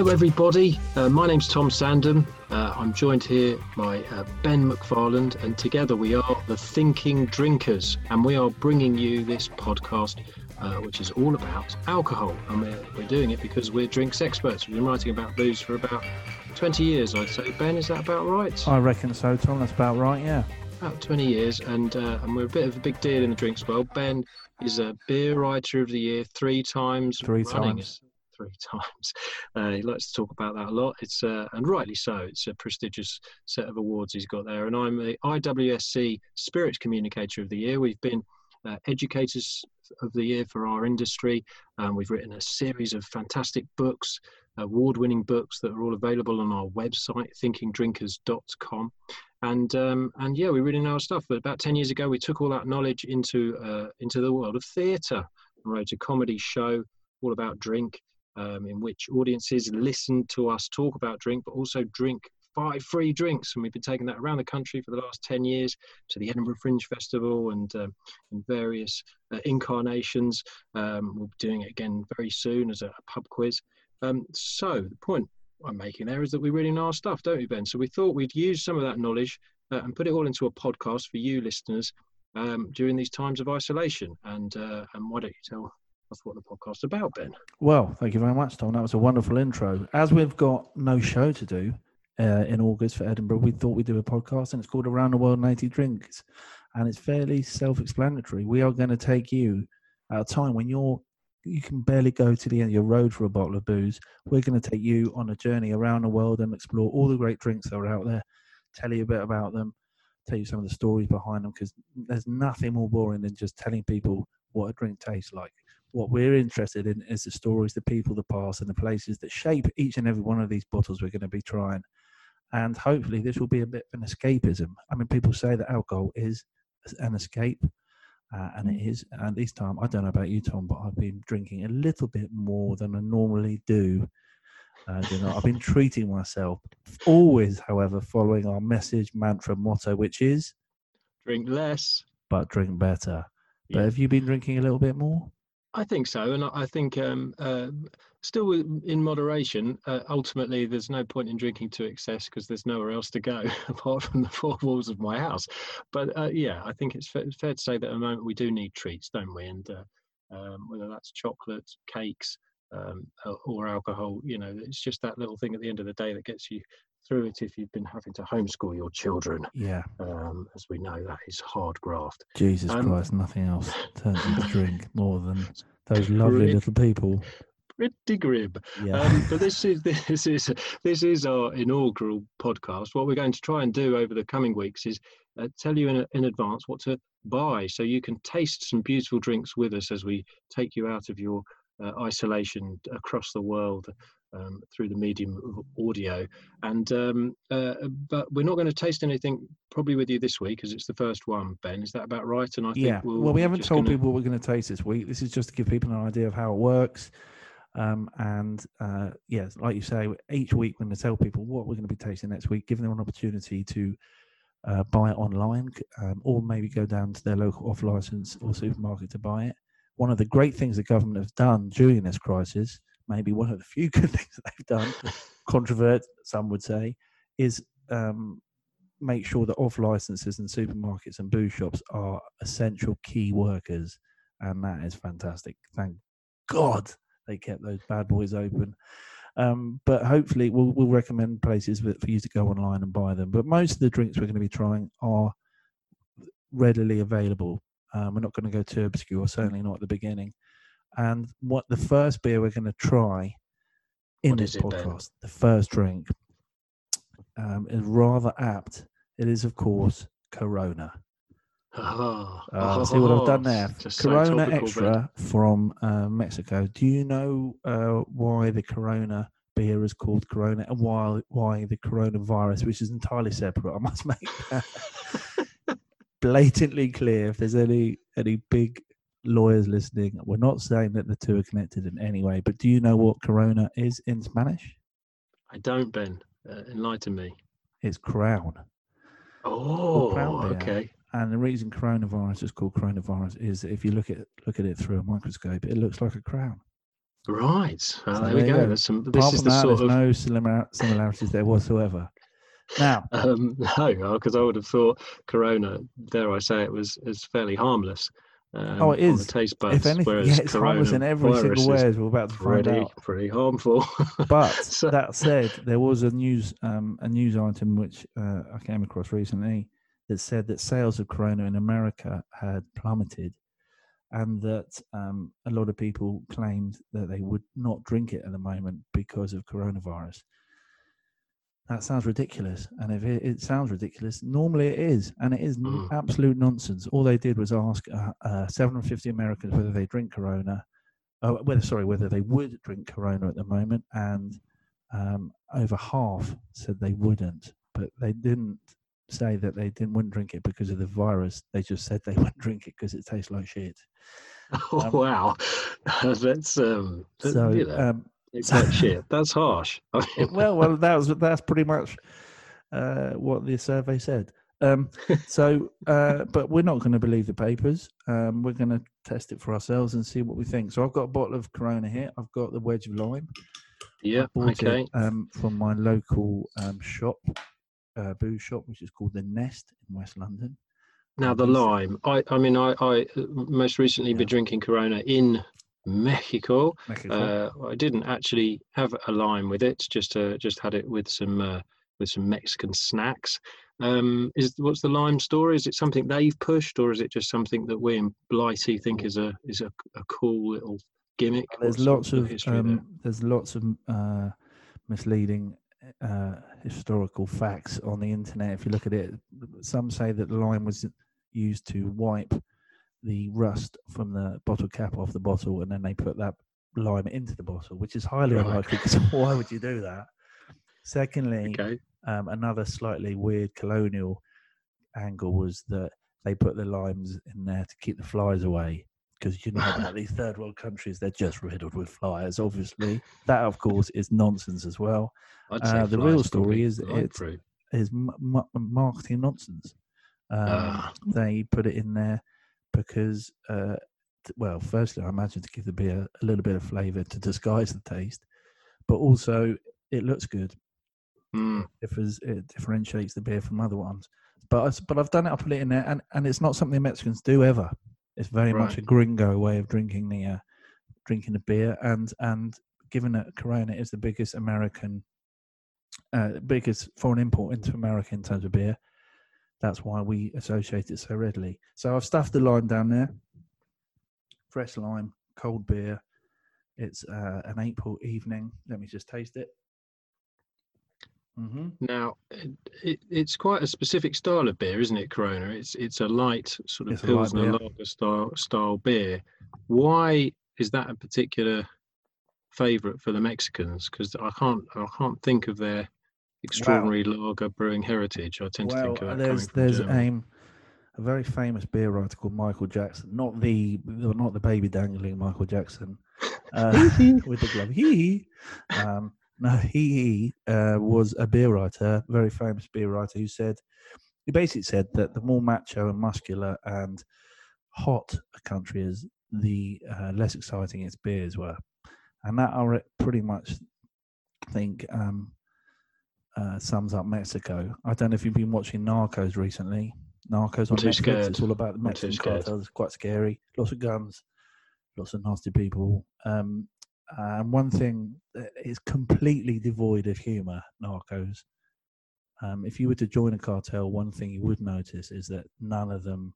Hello, everybody. Uh, my name's Tom Sandham. Uh, I'm joined here by uh, Ben McFarland, and together we are the Thinking Drinkers, and we are bringing you this podcast, uh, which is all about alcohol. And we're, we're doing it because we're drinks experts. We've been writing about booze for about 20 years, I'd say. Ben, is that about right? I reckon so, Tom. That's about right, yeah. About 20 years, and uh, and we're a bit of a big deal in the drinks world. Ben is a beer writer of the year three times. Three running. times. Three times. Uh, he likes to talk about that a lot. It's uh, and rightly so. It's a prestigious set of awards he's got there. And I'm the IWSC Spirits Communicator of the Year. We've been uh, educators of the year for our industry. Um, we've written a series of fantastic books, award-winning books that are all available on our website, thinkingdrinkers.com. And um, and yeah, we really know our stuff. But about ten years ago, we took all that knowledge into uh, into the world of theatre and wrote a comedy show all about drink, um, in which audiences listen to us talk about drink, but also drink five free drinks. And we've been taking that around the country for the last 10 years to the Edinburgh Fringe Festival and um, various uh, incarnations. Um, we'll be doing it again very soon as a, a pub quiz. Um, so the point I'm making there is that we really know our stuff, don't we, Ben? So we thought we'd use some of that knowledge uh, and put it all into a podcast for you listeners um, during these times of isolation. And uh, and why don't you tell us what the podcast's about, Ben? Well, thank you very much, Tom. That was a wonderful intro. As we've got no show to do uh, in August for Edinburgh, we thought we'd do a podcast, and it's called Around the World in 80 Drinks. And it's fairly self explanatory. We are going to take you at a time when you're you can barely go to the end of your road for a bottle of booze. We're going to take you on a journey around the world and explore all the great drinks that are out there, tell you a bit about them, tell you some of the stories behind them, because there's nothing more boring than just telling people what a drink tastes like. What we're interested in is the stories, the people, the past, and the places that shape each and every one of these bottles we're going to be trying. And hopefully, this will be a bit of an escapism. I mean, people say that alcohol is an escape. Uh, and it is. And this time, I don't know about you, Tom, but I've been drinking a little bit more than I normally do. Uh, you know, I've been treating myself, always, however, following our message, mantra, motto, which is Drink less. but drink better. But have you been drinking a little bit more? I think so, and I think um, uh, still in moderation. Uh, ultimately, there's no point in drinking to excess because there's nowhere else to go apart from the four walls of my house. But uh, yeah, I think it's fair, fair to say that at the moment we do need treats, don't we? And uh, um, whether that's chocolate, cakes, um, or alcohol, you know, it's just that little thing at the end of the day that gets you through it. If you've been having to homeschool your children, Yeah. um, as we know, that is hard graft. Jesus Um, Christ, nothing else turns into drink more than those lovely Pretty- little people. Pretty grim. Yeah. Um, but this is this is this is our inaugural podcast. What we're going to try and do over the coming weeks is uh, tell you in, in advance what to buy, so you can taste some beautiful drinks with us as we take you out of your uh, isolation across the world um, through the medium of audio. And um, uh, but we're not going to taste anything probably with you this week, because it's the first one. Ben, is that about right? And I think yeah. we'll, well, we haven't told gonna- people we're going to taste this week. This is just to give people an idea of how it works. Um, and uh, yes, like you say, each week we're going to tell people what we're going to be tasting next week, giving them an opportunity to uh, buy it online um, or maybe go down to their local off license or supermarket to buy it. One of the great things the government has done during this crisis, maybe one of the few good things that they've done, controvert, some would say, is um, make sure that off licenses and supermarkets and booze shops are essential key workers. And that is fantastic. Thank God they kept those bad boys open. Um, but hopefully, we'll, we'll recommend places for you to go online and buy them. But most of the drinks we're going to be trying are readily available. Um, we're not going to go too obscure, certainly not at the beginning. And what the first beer we're going to try in What this is it, podcast, the first drink, um, is rather apt. It is, of course, Corona. Ah, Uh, see what I've done there? so Corona topical, Extra from uh, Mexico. Do you know uh, why the Corona beer is called Corona and why why the coronavirus, which is entirely separate? I must make that blatantly clear. If there's any any big lawyers listening, we're not saying that the two are connected in any way. But do you know what Corona is in Spanish? I don't, Ben. Uh, enlighten me. It's crown. Oh, crown okay. And the reason coronavirus is called coronavirus is if you look at look at it through a microscope, it looks like a crown. Right. Well, So there we there you go. go. There's some, this is the that, sort there's of no similar, similarities there whatsoever. Now, Um, no, because I would have thought Corona, dare I say it, was is fairly harmless. Um, Oh, it is. taste buds, if anything, whereas yeah, it's harmless in every single way, as we're about to find Pretty, out. pretty harmful. But So- that said, there was a news um, a news item which uh, I came across recently that said that sales of Corona in America had plummeted, and that um, a lot of people claimed that they would not drink it at the moment because of coronavirus. That sounds ridiculous, and if it, it sounds ridiculous, normally it is, and it is Mm. absolute nonsense. All they did was ask uh, uh, 750 Americans whether they drink Corona, uh, whether sorry, whether they would drink Corona at the moment, and um, over half said they wouldn't, but they didn't say that they didn't wouldn't drink it because of the virus. They just said they wouldn't drink it because it tastes like shit. oh, Um, wow, that's um, So, you know, um, it's like shit. That's harsh. Well, well, that was that's pretty much uh, what the survey said. Um, so, uh, but we're not going to believe the papers. Um, we're going to test it for ourselves and see what we think. So, I've got a bottle of Corona here. I've got the wedge of lime. yeah, okay. it um, from my local um, shop, uh, booze shop, which is called the Nest in West London. Now the lime. I, I mean, I, I uh, most recently been drinking Corona in Mexico. Mexico. Uh, I didn't actually have a lime with it. Just uh, just had it with some uh, with some Mexican snacks. Um, is what's the lime story? Is it something they've pushed, or is it just something that we in Blighty think is a is a, a cool little gimmick? there's lots of history there? um, there's lots of uh, misleading uh, historical facts on the internet. If you look at it, some say that the lime was used to wipe the rust from the bottle cap off the bottle, and then they put that lime into the bottle, which is highly Right. unlikely. Because why would you do that? Secondly, Okay. um, another slightly weird colonial angle was that they put the limes in there to keep the flies away because you know about these third world countries they're just riddled with flies obviously that of course is nonsense as well uh, the real story is it's- is m- m- marketing nonsense um, Ah. they put it in there because uh, t- well firstly i imagine to give the beer a little bit of flavor to disguise the taste but also it looks good Mm, differs it differentiates the beer from other ones. But I but I've done it. I put it in there, and and it's not something Mexicans do ever. It's very much a gringo way of drinking the uh, drinking the beer, and and given that Corona is the biggest American, uh, biggest foreign import into America in terms of beer, that's why we associate it so readily. So I've stuffed the lime down there, fresh lime, cold beer. It's uh, an April evening. Let me just taste it. hmm Now, it, it, it's quite a specific style of beer, isn't it, Corona? It's it's a light sort of It's a light pilsner lager style style beer. Why is that a particular favourite for the Mexicans? Because I can't I can't think of their extraordinary lager brewing heritage. I tend to think of that there's there's a, very famous beer writer called Michael Jackson, not the the- not the baby dangling Michael Jackson uh, with the glove. He um, no he uh, was a beer writer, very famous beer writer who said he basically said that the more macho and muscular and hot a country is, the uh, less exciting its beers were, and that I pretty much think um, uh, sums up Mexico. I don't know if you've been watching Narcos recently. Narcos on Netflix. scared. It's all about the Mexican cartels. It's quite scary. Lots of guns, lots of nasty people. Um, and one thing that is completely devoid of humor. Narcos. Um, if you were to join a cartel, one thing you would notice is that none of them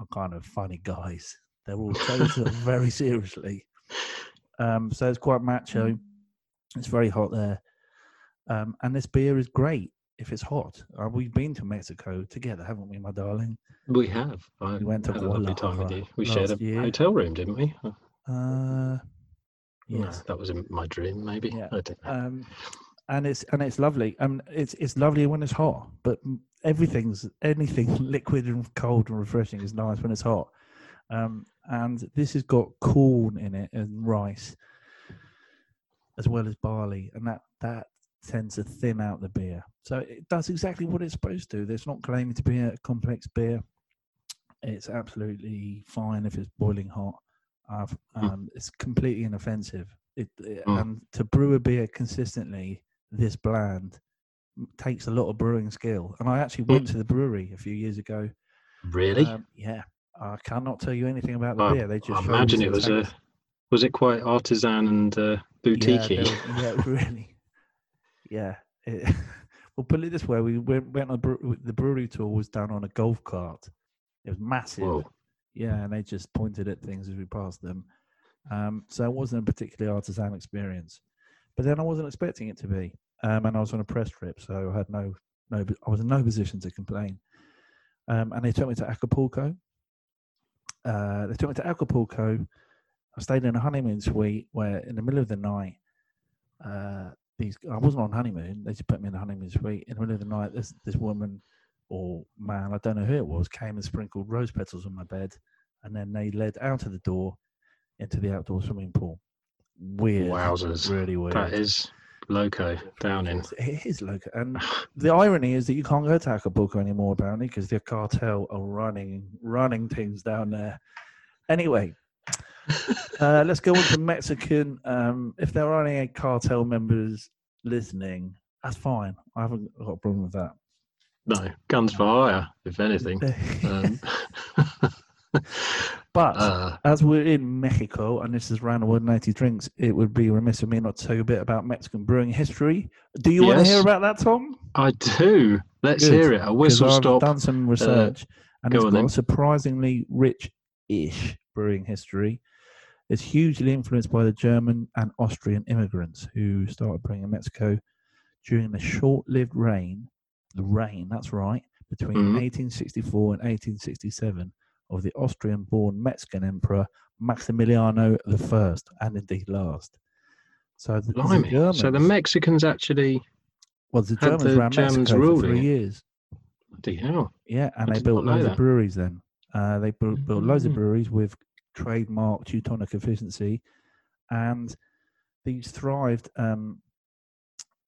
are kind of funny guys. They're all taken very seriously. Um, so it's quite macho. It's very hot there. Um, and this beer is great if it's hot. Uh, we've been to Mexico together, haven't we, my darling? We have. I We went to had a lovely time with you. We shared a year. hotel room, didn't we? Uh, Uh, no, that was in my dream, maybe. Yeah. I don't know. Um, and it's and it's lovely. Um, it's it's lovely when it's hot, but everything's anything liquid and cold and refreshing is nice when it's hot. Um, and this has got corn in it and rice, as well as barley, and that that tends to thin out the beer. So it does exactly what it's supposed to. It's not claiming to be a complex beer. It's absolutely fine if it's boiling hot. Hmm. um, it's completely inoffensive. It, it- Mm. and to brew a beer consistently this bland takes a lot of brewing skill. And I actually went to the brewery a few years ago. Really? Um, yeah, I cannot tell you anything about the I- beer. They just I imagine it was a was it quite artisan and uh, boutique was- yeah, really. Yeah. It, well, put it this way: we went, went on a brew, the brewery tour was done on a golf cart. It was massive. Whoa. Yeah, and they just pointed at things as we passed them. Um, so it wasn't a particularly artisan experience. But then I wasn't expecting it to be, um, and I was on a press trip, so I had no no. I was in no position to complain. Um, and they took me to Acapulco. Uh, they took me to Acapulco. I stayed in a honeymoon suite where, in the middle of the night, uh, these I wasn't on honeymoon. They just put me in the honeymoon suite. In the middle of the night, this this woman or man, I don't know who it was, came and sprinkled rose petals on my bed, and then they led out of the door into the outdoor swimming pool. Weird, Wowzers. really weird. That is loco down in. It is local, and the irony is that you can't go to Acapulco anymore apparently because the cartel are running running things down there. Anyway, uh, let's go on to Mexican. Um, if there are any cartel members listening, that's fine. I haven't got a problem with that. No, guns for hire, if anything. Um, but uh, as we're in Mexico, and this is round the world 90 drinks, it would be remiss of me not to tell you a bit about Mexican brewing history. Do you want to hear about that, Tom? I do. Let's Good, hear it. A whistle I've stop. done some research, and go it's got then. a surprisingly rich-ish brewing history. It's hugely influenced by the German and Austrian immigrants who started brewing in Mexico during the short-lived reign, the reign, that's right, between Mhm. 1864 and 1867 of the Austrian-born Mexican Emperor Maximiliano I, and indeed last. So the, the Germans, So the Mexicans actually. well, the Germans the ran Germans Mexico for ruling three it. years. Bloody hell. Yeah, and I they built loads of breweries then. Uh, they bu- built loads of Mm. breweries with trademark Teutonic efficiency, and these thrived. Um,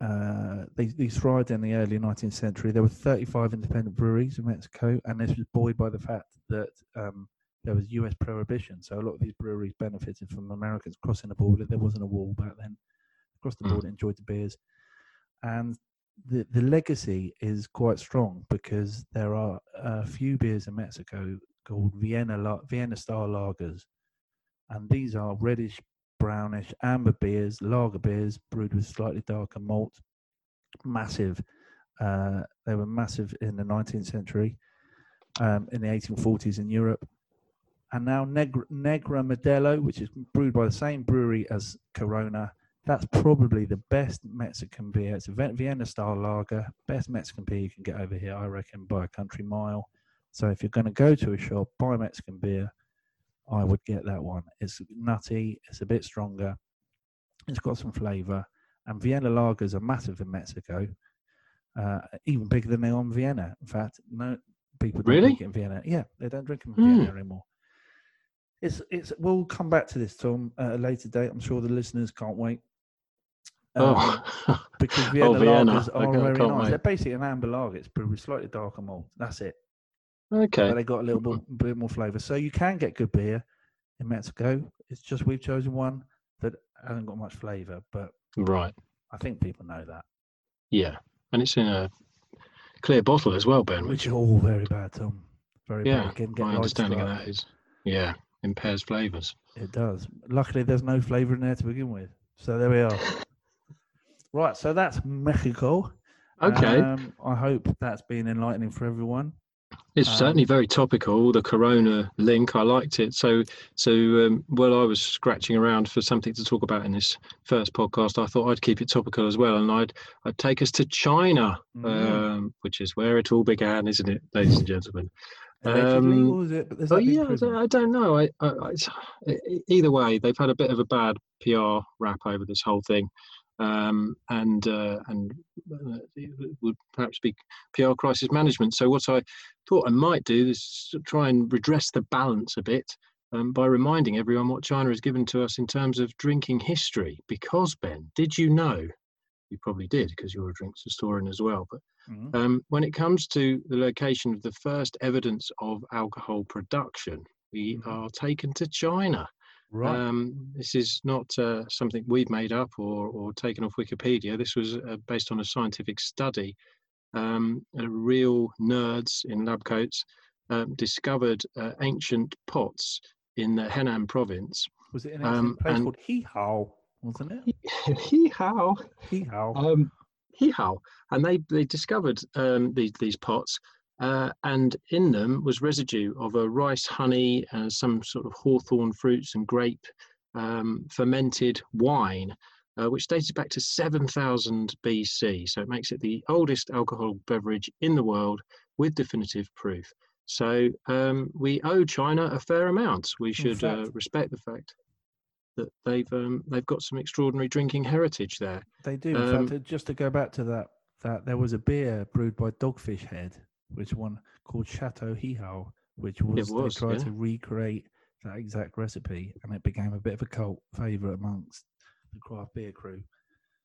uh, these thrived in the early 19th century. There were 35 independent breweries in Mexico, and this was buoyed by the fact that um, there was U.S. prohibition. So a lot of these breweries benefited from Americans crossing the border. There wasn't a wall back then. Across the Mm. border, enjoyed the beers, and the the legacy is quite strong because there are a few beers in Mexico called Vienna Vienna style lagers, and these are reddish, brownish, amber beers, lager beers brewed with slightly darker malt. Massive, uh, they were massive in the 19th century, um, in the 1840s in Europe, and now Negra, Negra Modelo, which is brewed by the same brewery as Corona, that's probably the best Mexican beer. It's a Vienna style lager, best Mexican beer you can get over here, I reckon, by a country mile. So if you're going to go to a shop, buy Mexican beer, I would get that one. It's nutty, it's a bit stronger, it's got some flavour, and Vienna lagers are massive in Mexico, uh, even bigger than they are in Vienna. In fact, no people don't Really? drink it in Vienna. Yeah, they don't drink them in Hmm. Vienna anymore. It's it's. We'll come back to this, Tom, at a later date. I'm sure the listeners can't wait. Um, oh. because Vienna, oh, Vienna. lagers are very nice. wait. They're basically an amber lager. It's brewed with slightly darker malt. That's it. Okay. But they got a little bit, bit more flavour. So you can get good beer in Mexico. It's just we've chosen one that hasn't got much flavour, but Right. I think people know that. Yeah. And it's in a clear bottle as well, Ben. Which Which, is all very bad, Tom. Very yeah, bad. Again, my understanding of that is, yeah, impairs flavours. It does. Luckily, there's no flavour in there to begin with. So there we are. right. So that's Mexico. Okay. Um, I hope that's been enlightening for everyone. It's Um, certainly very topical. The Corona link, I liked it. So, so um, while I was scratching around for something to talk about in this first podcast, I thought I'd keep it topical as well, and I'd I'd take us to China, Mm. um, which is where it all began, isn't it, ladies and gentlemen? Um, it? Oh yeah, I don't, know. I, I, either way, they've had a bit of a bad PR rap over this whole thing, um, and uh, and uh, it would perhaps be PR crisis management. So what I thought I might do is try and redress the balance a bit um, by reminding everyone what China has given to us in terms of drinking history. Because Ben, did you know? You probably did because you're a drinks historian as well. But Mhm. um, when it comes to the location of the first evidence of alcohol production, we Mhm. are taken to China. Right. Um, this is not uh, something we've made up or, or taken off Wikipedia. This was uh, based on a scientific study. Um, uh, real nerds in lab coats um, discovered uh, ancient pots in the Henan province. was it in um, a place and- called Hee Hao, wasn't it? Hee how? Hee Hao. Um, how? And they they discovered um, these these pots, uh, and in them was residue of a rice honey and some sort of hawthorn fruits and grape um, fermented wine, uh, which dates back to 7000 BC. So it makes it the oldest alcohol beverage in the world with definitive proof. So um, we owe China a fair amount. We should uh, respect the fact that they've um, they've got some extraordinary drinking heritage there. They do. In Um, fact, uh, just to go back to that, that there was a beer brewed by Dogfish Head, which one called Chateau Hee Hao, which was, was, they tried yeah. to recreate that exact recipe, and it became a bit of a cult favorite amongst the craft beer crew.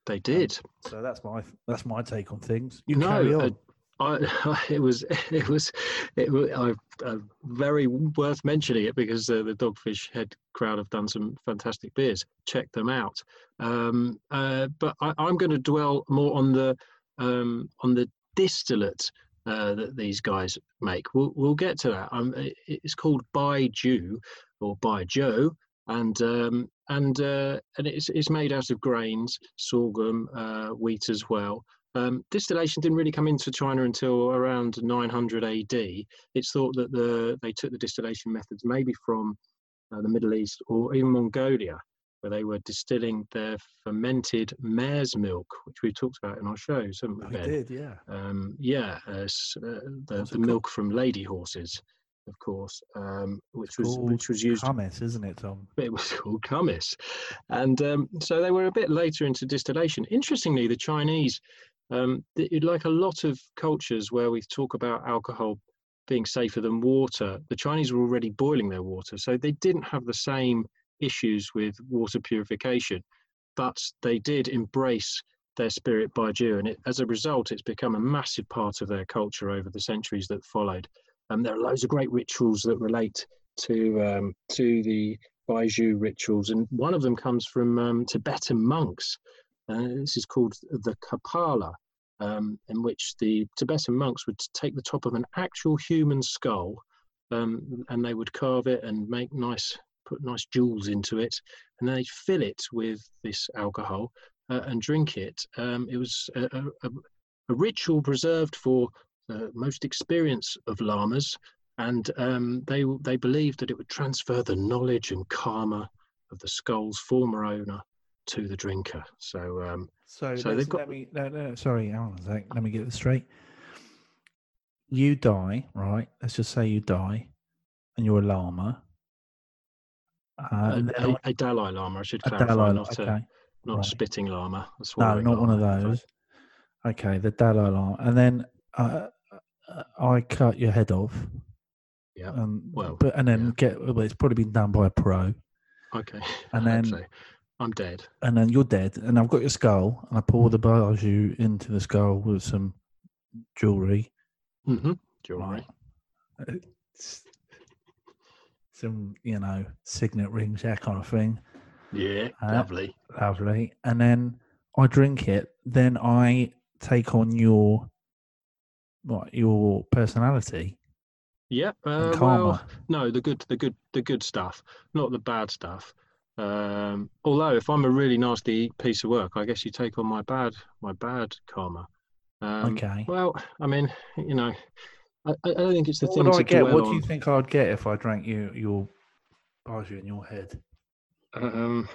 They did. So that's my that's my take on things. You no, carry uh, on. I, it was it was it was I, uh, very worth mentioning it because uh, the Dogfish Head crowd have done some fantastic beers. Check them out. Um, uh, but I, I'm going to dwell more on the um, on the distillate uh, that these guys make. We'll we'll get to that. Um, it's called Baijiu or Baijiu, and um, and uh, and it's it's made out of grains, sorghum, uh, wheat as well. Um, distillation didn't really come into China until around 900 AD. It's thought that the they took the distillation methods maybe from uh, the Middle East or even Mongolia, where they were distilling their fermented mare's milk, which we've talked about in our shows, haven't we, I Ben? did, yeah. Um, yeah, uh, uh, the, the milk from lady horses, of course, um, which It's was which was used hummus, isn't it, Tom? it was called kumis. And um, so they were a bit later into distillation. Interestingly, the Chinese, um, th- like a lot of cultures where we talk about alcohol being safer than water, the Chinese were already boiling their water. So they didn't have the same issues with water purification, but they did embrace their spirit baijiu. And it, as a result, it's become a massive part of their culture over the centuries that followed. And there are loads of great rituals that relate to um, to the Baijiu rituals, and one of them comes from um, Tibetan monks. Uh, this is called the Kapala, um, in which the Tibetan monks would take the top of an actual human skull, um, and they would carve it and make nice, put nice jewels into it, and they'd fill it with this alcohol uh, and drink it. Um, it was a, a, a, ritual preserved for the most experience of lamas and um, they they believed that it would transfer the knowledge and karma of the skull's former owner to the drinker. So um, So, So they've got- let me no no sorry, hang on a sec. Let me get this straight. You die, right? Let's just say you die, and you're a llama. Uh, a, a, a Dalai Lama, I should clarify, Dalai, not, a, okay. not right. spitting Lama. No, not one of lama, I'm afraid. those. Okay, the Dalai Lama, and then uh, uh, I cut your head off. Yeah, Um, well, but and then yeah. get well, it's probably been done by a pro, Okay. and then so. I'm dead. and then you're dead, and I've got your skull, and I pour the baijiu into the skull with some jewelry, Mm-hmm. Jewelry. right? It's- Some, you know, signet rings, that kind of thing. Yeah, Uh, lovely. Lovely. And then I drink it. Then I take on your, what, your personality Yeah. Uh, well, no, the good, the good, the good stuff, not the bad stuff. Um, although, if I'm a really nasty piece of work, I guess you take on my bad, my bad karma. Um, okay. Well, I mean, you know, I, I don't think it's the What thing would to I get? dwell What do you think I'd get if I drank you your baijiu in your head? Um,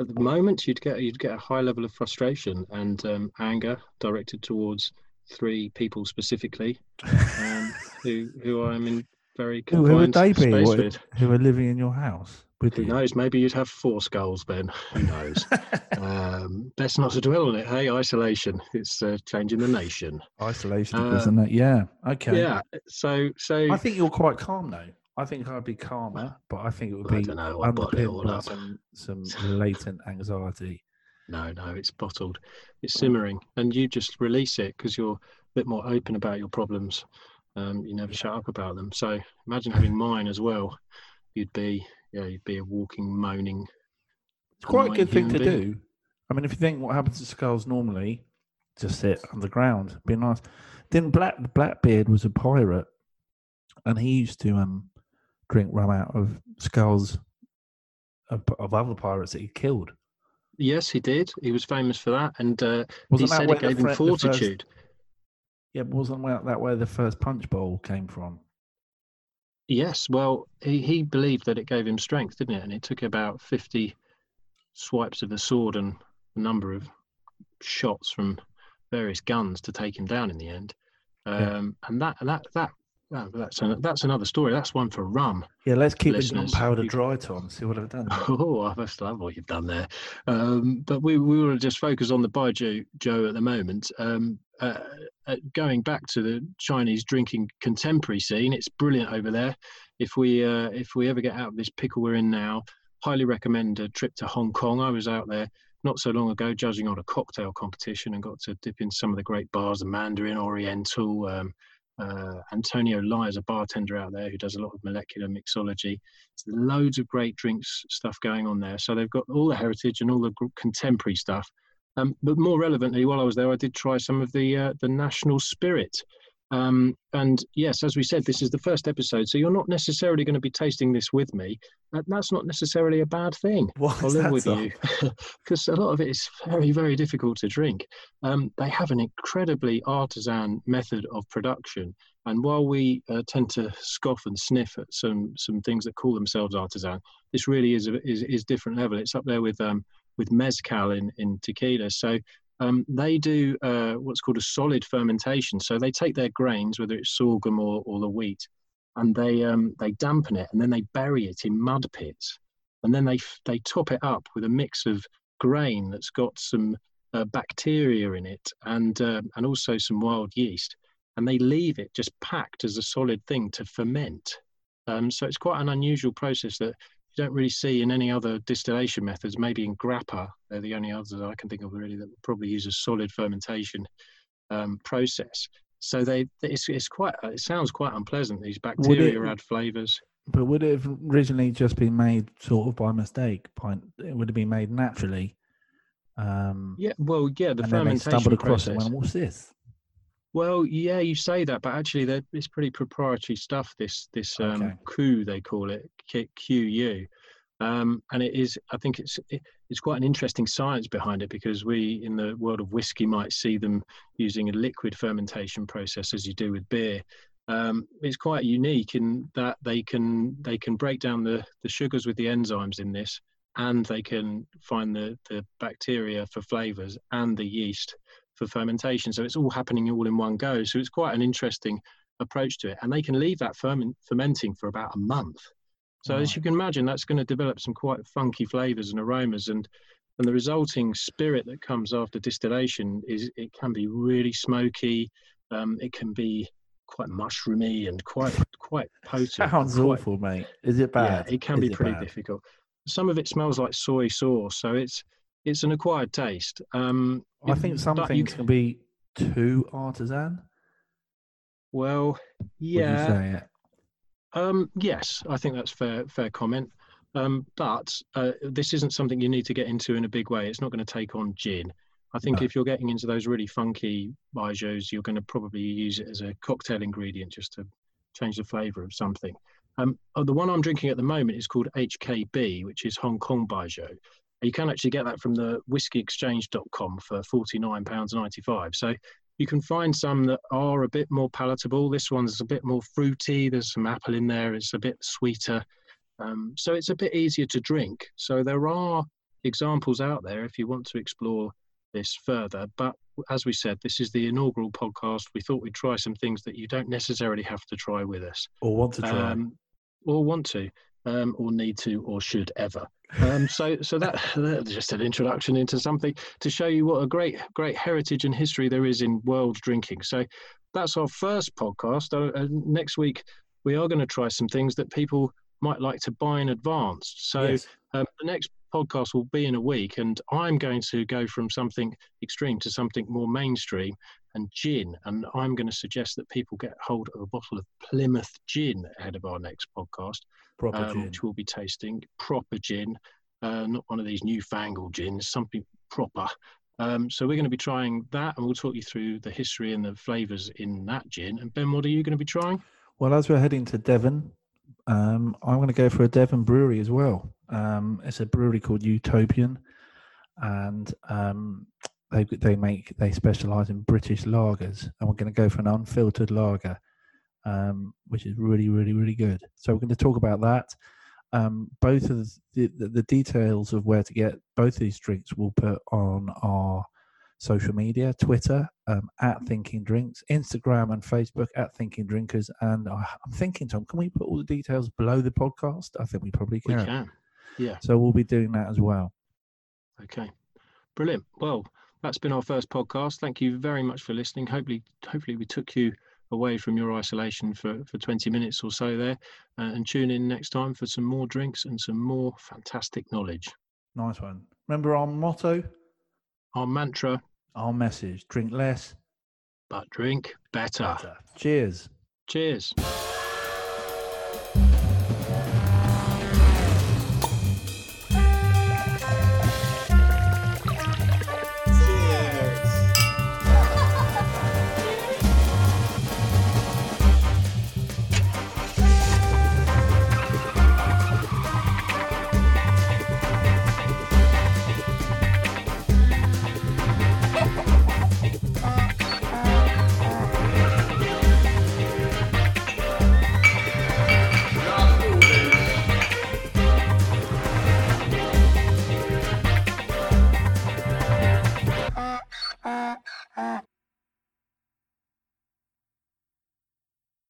at the moment, you'd get you'd get a high level of frustration and um, anger directed towards three people specifically, um, who who I'm in very Who, who would they be? space What- with. who are living in your house with Who knows? Maybe you'd have four skulls, Ben. Who knows? um, best not to dwell on it. Hey, isolation. It's uh, changing the nation. Isolation, Uh, isn't it? Yeah. Okay. Yeah. So so I think you're quite calm though. I think I'd be calmer, but I think it would be I don't know. I bottle it all up. some some latent anxiety. No, no, it's bottled. It's simmering, and you just release it because you're a bit more open about your problems. Um, you never shut up about them. So imagine having mine as well. You'd be yeah, you'd be a walking, moaning. It's quite a good thing to being. do. I mean, if you think what happens to skulls normally, just sit underground, be nice. Then Black Blackbeard was a pirate, and he used to um drink rum out of skulls of, of other pirates that he killed. Yes, he did. He was famous for that, and uh, he said it gave him fre- the first- fortitude. Yeah, wasn't that where the first punch bowl came from? Yes, well, he, he believed that it gave him strength, didn't it? And it took about 50 swipes of the sword and a number of shots from various guns to take him down in the end. Yeah. Um, and that, that, that, well, that's, an, that's another story. That's one for rum. Yeah, let's keep Listeners, gunpowder you- dry, Tom. See what I've done. Oh, I must love what you've done there. Um, but we, we will just focus on the Baijiu Joe at the moment. Um, uh, uh, going back to the Chinese drinking contemporary scene, it's brilliant over there. If we uh, if we ever get out of this pickle we're in now, highly recommend a trip to Hong Kong. I was out there not so long ago judging on a cocktail competition and got to dip in some of the great bars, the Mandarin Oriental. Um, uh, Antonio Lai is a bartender out there who does a lot of molecular mixology. So loads of great drinks stuff going on there. So they've got all the heritage and all the contemporary stuff. Um, but more relevantly, while I was there, I did try some of the uh, the national spirit. Um, and yes, as we said, this is the first episode, so you're not necessarily going to be tasting this with me. That, that's not necessarily a bad thing. Why I'll live with so? you because a lot of it is very, very difficult to drink. Um, they have an incredibly artisan method of production, and while we uh, tend to scoff and sniff at some some things that call themselves artisan, this really is a, is is different level. It's up there with um, with mezcal in in tequila. So. Um, they do uh, what's called a solid fermentation. So they take their grains, whether it's sorghum or, or the wheat, and they um, they dampen it, and then they bury it in mud pits, and then they they top it up with a mix of grain that's got some uh, bacteria in it and um, and also some wild yeast, and they leave it just packed as a solid thing to ferment. Um, so it's quite an unusual process that you don't really see in any other distillation methods. Maybe in grappa, they're the only others I can think of really that would probably use a solid fermentation um, process. So they, it's, it's quite, it sounds quite unpleasant. These bacteria add flavors. But would it have originally just been made sort of by mistake? Point, it would have been made naturally. Um, Yeah, well, yeah, the and then they fermentation stumbled across process. it. and Went, What's this? Well, yeah, you say that, but actually, it's pretty proprietary stuff. This this um, Okay. coup they call it QU, um, and it is. I think it's it, it's quite an interesting science behind it because we in the world of whiskey might see them using a liquid fermentation process as you do with beer. Um, it's quite unique in that they can they can break down the the sugars with the enzymes in this, and they can find the the bacteria for flavors and the yeast for fermentation. So it's all happening all in one go. So it's quite an interesting approach to it. And they can leave that ferment, fermenting for about a month. So as you can imagine, that's going to develop some quite funky flavors and aromas. And and the resulting spirit that comes after distillation is it can be really smoky. Um, it can be quite mushroomy and quite quite potent. Sounds quite- awful, mate. Is it bad? yeah, it can Is be pretty bad? difficult. Some of it smells like soy sauce, so it's it's an acquired taste. Um, I think some things c- can be too artisan. Well, yeah, you say it? um, yes, I think that's fair fair comment. Um, but uh, this isn't something you need to get into in a big way. It's not going to take on gin. I think No. if you're getting into those really funky baijius, you're going to probably use it as a cocktail ingredient just to change the flavour of something. Um, oh, the one I'm drinking at the moment is called HKB, which is Hong Kong Baijiu. You can actually get that from the whiskyexchange.com for £49.95. So you can find some that are a bit more palatable. This one's a bit more fruity. There's some apple in there. It's a bit sweeter. Um, so it's a bit easier to drink. So there are examples out there if you want to explore this further. But as we said, this is the inaugural podcast. We thought we'd try some things that you don't necessarily have to try with us Or want to try? um, or want to, um, or need to, or should ever. Um, so, so that that's just an introduction into something to show you what a great, great heritage and history there is in world drinking. So, that's our first podcast. Uh, uh, next week, we are going to try some things that people might like to buy in advance. So, Yes. um, the next podcast will be in a week, and I'm going to go from something extreme to something more mainstream and gin. And I'm going to suggest that people get hold of a bottle of Plymouth gin ahead of our next podcast, Proper um, gin. which we'll be tasting. Proper gin, uh, not one of these newfangled gins, something proper. Um, so we're going to be trying that, and we'll talk you through the history and the flavours in that gin. And Ben, what are you going to be trying? Well, as we're heading to Devon, um, I'm going to go for a Devon brewery as well. Um, it's a brewery called Utopian, and um, they they make they specialise in British lagers, and we're going to go for an unfiltered lager, um, which is really really really good. So we're going to talk about that. Um, both of the, the the details of where to get both of these drinks we'll put on our social media Twitter um, at Thinking Drinks, Instagram and Facebook at Thinking Drinkers. And I, I'm thinking, Tom, can we put all the details below the podcast? I think we probably We can. can. Yeah. So we'll be doing that as well. Okay. Brilliant. Well, that's been our first podcast. Thank you very much for listening. Hopefully, hopefully we took you away from your isolation for, for 20 minutes or so there. Uh, and tune in next time for some more drinks and some more fantastic knowledge. Nice one. Remember our motto, Our mantra, our message: drink less, but drink better. better. Cheers. Cheers.